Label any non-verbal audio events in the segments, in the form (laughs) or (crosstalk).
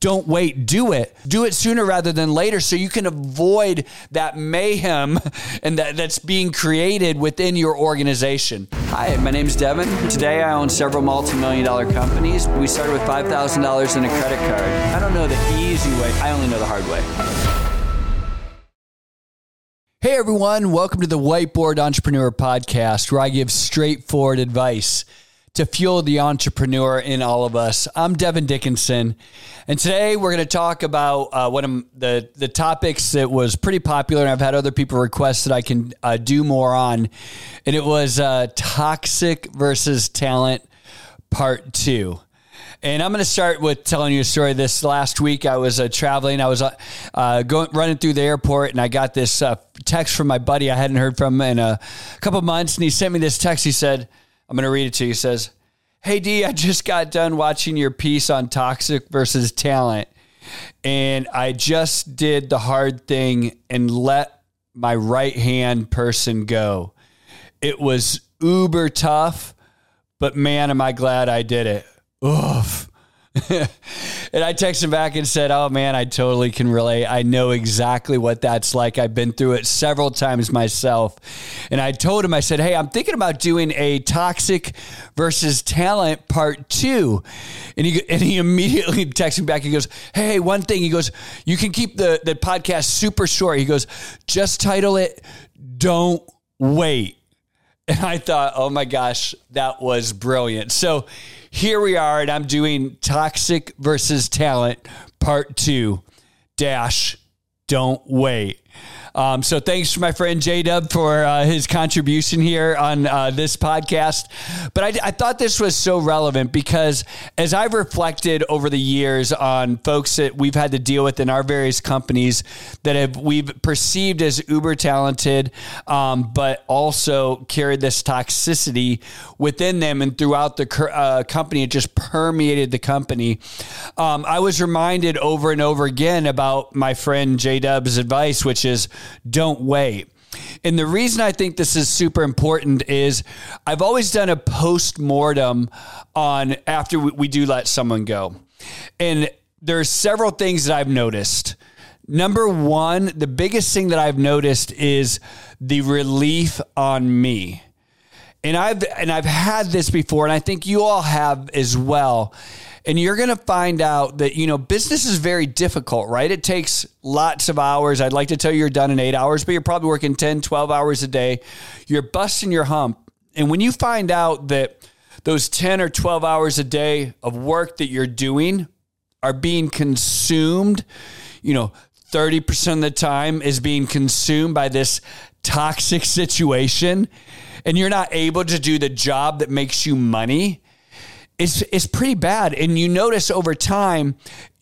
don't wait, do it. Do it sooner rather than later so you can avoid that mayhem (laughs) and that, that's being created within your organization. Hi, my name is Devon. Today I own several multi million dollar companies. We started with $5,000 in a credit card. I don't know the easy way, I only know the hard way. Hey everyone, welcome to the Whiteboard Entrepreneur Podcast, where I give straightforward advice to fuel the entrepreneur in all of us. I'm Devon Dickinson, and today we're going to talk about uh, one of the the topics that was pretty popular, and I've had other people request that I can uh, do more on, and it was uh, toxic versus talent part two. And I'm going to start with telling you a story. This last week, I was uh, traveling. I was uh, uh, going running through the airport, and I got this uh, text from my buddy I hadn't heard from in a couple months, and he sent me this text. He said, "I'm going to read it to you." He says, "Hey D, I just got done watching your piece on toxic versus talent, and I just did the hard thing and let my right hand person go. It was uber tough." But man, am I glad I did it oof. (laughs) and I texted back and said, Oh man, I totally can relate. I know exactly what that's like. I've been through it several times myself. And I told him, I said, Hey, I'm thinking about doing a toxic versus talent part two. And he, and he (laughs) immediately texted me back. He goes, Hey, one thing. He goes, You can keep the, the podcast super short. He goes, Just title it, Don't Wait. And I thought, oh my gosh, that was brilliant. So here we are, and I'm doing Toxic versus Talent Part Two. Dash, don't wait. Um, so thanks to my friend J Dub for uh, his contribution here on uh, this podcast. But I, I, thought this was so relevant because as I've reflected over the years on folks that we've had to deal with in our various companies that have we've perceived as uber talented, um, but also carried this toxicity within them and throughout the uh, company, it just permeated the company. Um, I was reminded over and over again about my friend J Dub's advice, which is don't wait. And the reason I think this is super important is I've always done a post mortem on after we do let someone go. And there's several things that I've noticed. Number one, the biggest thing that I've noticed is the relief on me. And I've and I've had this before, and I think you all have as well and you're going to find out that you know business is very difficult right? It takes lots of hours. I'd like to tell you you're done in eight hours but you're probably working 10 12 hours a day. You're busting your hump. And when you find out that those 10 or 12 hours a day of work that you're doing are being consumed you know 30% of the time is being consumed by this toxic situation and you're not able to do the job that makes you money is is pretty bad. And you notice over time,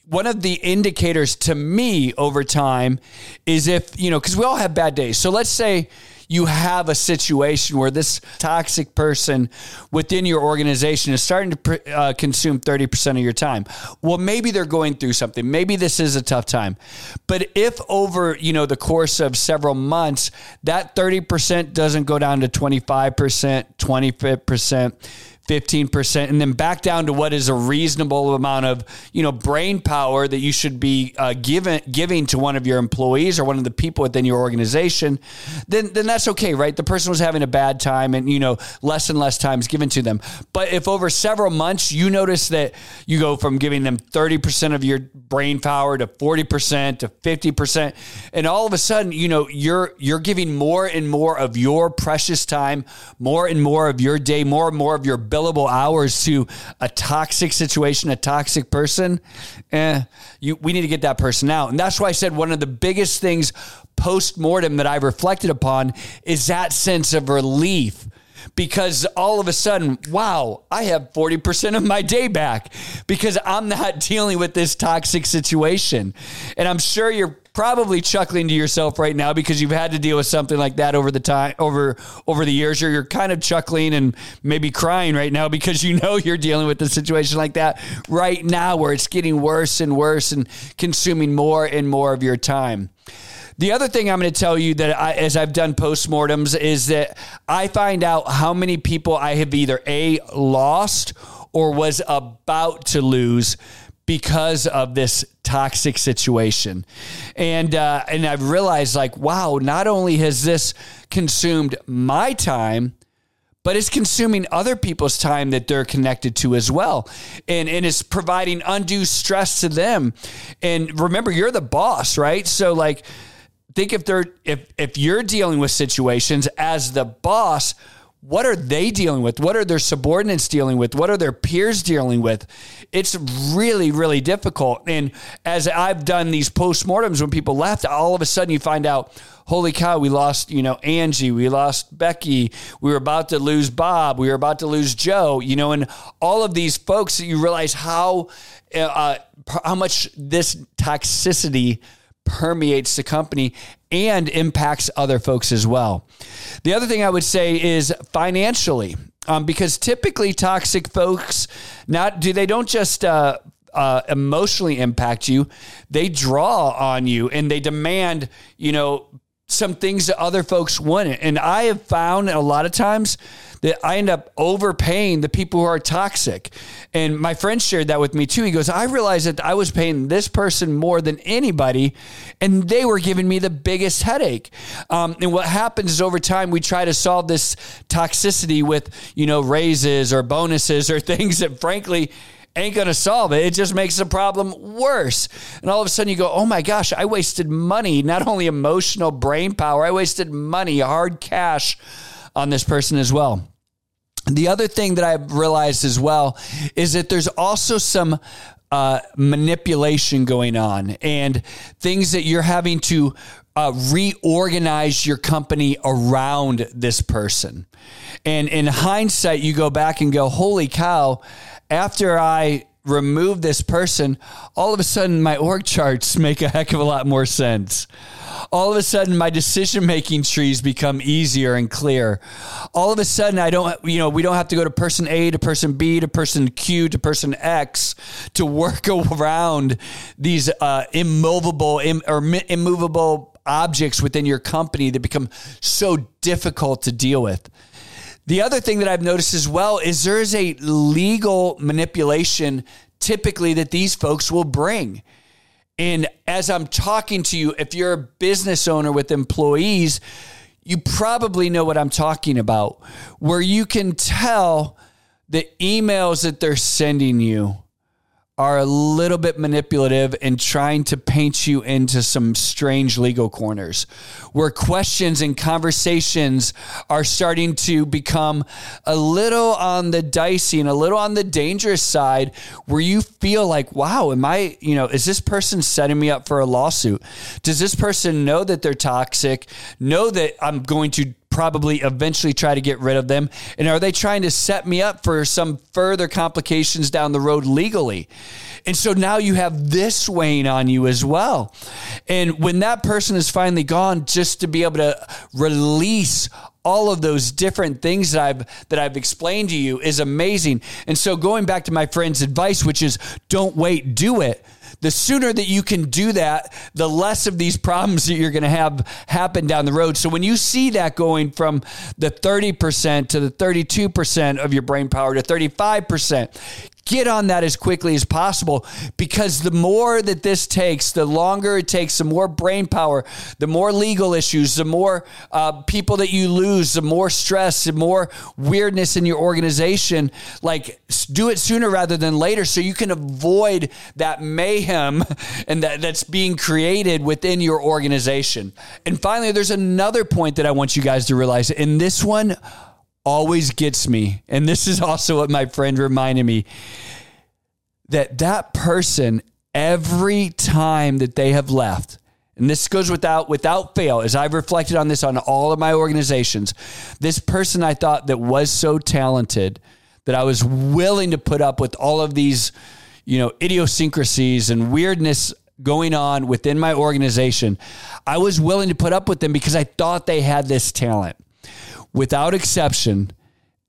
one of the indicators to me over time is if, you know, because we all have bad days. So let's say you have a situation where this toxic person within your organization is starting to uh, consume 30% of your time. Well, maybe they're going through something. Maybe this is a tough time. But if over, you know, the course of several months, that 30% doesn't go down to 25%, 20%, 15% and then back down to what is a reasonable amount of you know brain power that you should be uh, giving giving to one of your employees or one of the people within your organization then then that's okay right? The person was having a bad time and you know less and less time is given to them. But if over several months you notice that you go from giving them 30% of your brain power to 40% to 50% and all of a sudden you know you're you're giving more and more of your precious time more and more of your day more and more of your billable hours to a toxic situation, a toxic person, eh, you, we need to get that person out. And that's why I said one of the biggest things post mortem that I've reflected upon is that sense of relief because all of a sudden, wow, I have 40% of my day back because I'm not (laughs) dealing with this toxic situation. And I'm sure you're probably chuckling to yourself right now because you've had to deal with something like that over the time over over the years or you're kind of chuckling and maybe crying right now because you know you're dealing with a situation like that right now where it's getting worse and worse and consuming more and more of your time. The other thing I'm going to tell you that I, as I've done postmortems is that I find out how many people I have either A, lost or was about to lose because of this toxic situation. And uh, and I've realized like, wow, not only has this consumed my time, but it's consuming other people's time that they're connected to as well. And, and it's providing undue stress to them. And remember, you're the boss, right? So like think if they're if if you're dealing with situations as the boss, what are they dealing with? What are their subordinates dealing with? What are their peers dealing with? It's really, really difficult. And as I've done these postmortems when people left, all of a sudden you find out, holy cow, we lost, you know, Angie, we lost Becky, we were about to lose Bob, we were about to lose Joe, you know, and all of these folks, that you realize how uh, how much this toxicity permeates the company and impacts other folks as well. The other thing I would say is financially, um, because typically toxic folks not do they don't just uh, uh, emotionally impact you, they draw on you and they demand you know some things that other folks wouldn't. And I have found a lot of times that I end up overpaying the people who are toxic. And my friend shared that with me too. He goes, I realized that I was paying this person more than anybody, and they were giving me the biggest headache. Um, and what happens is over time, we try to solve this toxicity with, you know, raises or bonuses or (laughs) things that frankly, ain't going to solve it. It just makes the problem worse. And all of a sudden you go, oh my gosh, I wasted money, not only emotional brain power, I wasted money, hard cash on this person as well. The other thing that I've realized as well is that there's also some uh, manipulation going on and things that you're having to uh, reorganize your company around this person. And in hindsight, you go back and go, holy cow, after I remove this person, all of a sudden my org charts make a heck of a lot more sense. All of a sudden my decision making trees become easier and clear. All of a sudden I don't, you know, we don't have to go to person A to person B to person Q to person X to work (laughs) around these uh, immovable Im- or immovable objects within your company that become so difficult to deal with. The other thing that I've noticed as well is there is a legal manipulation typically that these folks will bring. And as I'm talking to you, if you're a business owner with employees, you probably know what I'm talking about, where you can tell the emails that they're sending you are a little bit manipulative and trying to paint you into some strange legal corners where questions and conversations are starting to become a little on the dicey and a little on the dangerous side where you feel like, wow, am I, you know, is this person setting me up for a lawsuit? Does this person know that they're toxic, know that I'm going to probably eventually try to get rid of them? And are they trying to set me up for some further complications down the road legally? And so now you have this weighing on you as well. And when that person is finally gone, just to be able to release all of those different things that I've that I've explained to you is amazing. And so going back to my friend's advice, which is don't wait, do it the sooner that you can do that, the less of these problems that you're going to have happen down the road. So when you see that going from the 30% to the 32% of your brain power to 35%, get on that as quickly as possible because the more that this takes, the longer it takes, the more brain power, the more legal issues, the more uh, people that you lose, the more stress, the more weirdness in your organization. Like, do it sooner rather than later so you can avoid that mayhem (laughs) and that, that's being created within your organization. And finally, there's another point that I want you guys to realize. And this one, always gets me. And this is also what my friend reminded me that that person every time that they have left and this goes without without fail as I've reflected on this on all of my organizations this person I thought that was so talented that I was willing to put up with all of these you know idiosyncrasies and weirdness going on within my organization I was willing to put up with them because I thought they had this talent without exception,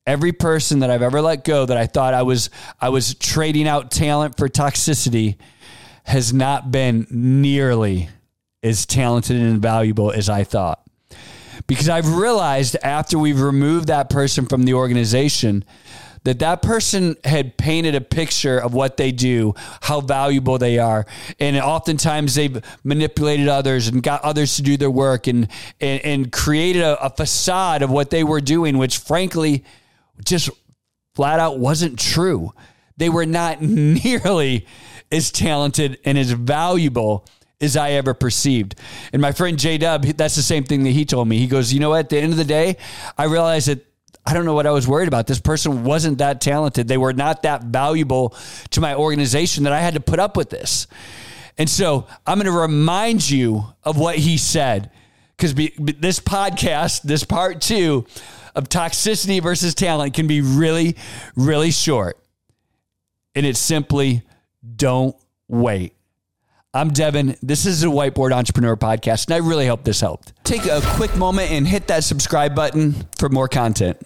every person that I've ever let go that I thought I was I was trading out talent for toxicity has not been nearly as talented and valuable as I thought. Because I've realized after we've removed that person from the organization that that person had painted a picture of what they do, how valuable they are. And oftentimes they've manipulated others and got others to do their work and, and, and created a, a facade of what they were doing, which frankly just flat out wasn't true. They were not (laughs) nearly as talented and as valuable as I ever perceived. And my friend J Dub, that's the same thing that he told me. He goes, You know what? At the end of the day, I realized that I don't know what I was worried about. This person wasn't that talented. They were not that valuable to my organization that I had to put up with this. And so I'm going to remind you of what he said because this podcast, this part two of toxicity versus talent, can be really, really short. And it's simply don't wait. I'm Devon. This is a Whiteboard Entrepreneur Podcast, and I really hope this helped. Take a quick moment and hit that subscribe button for more content.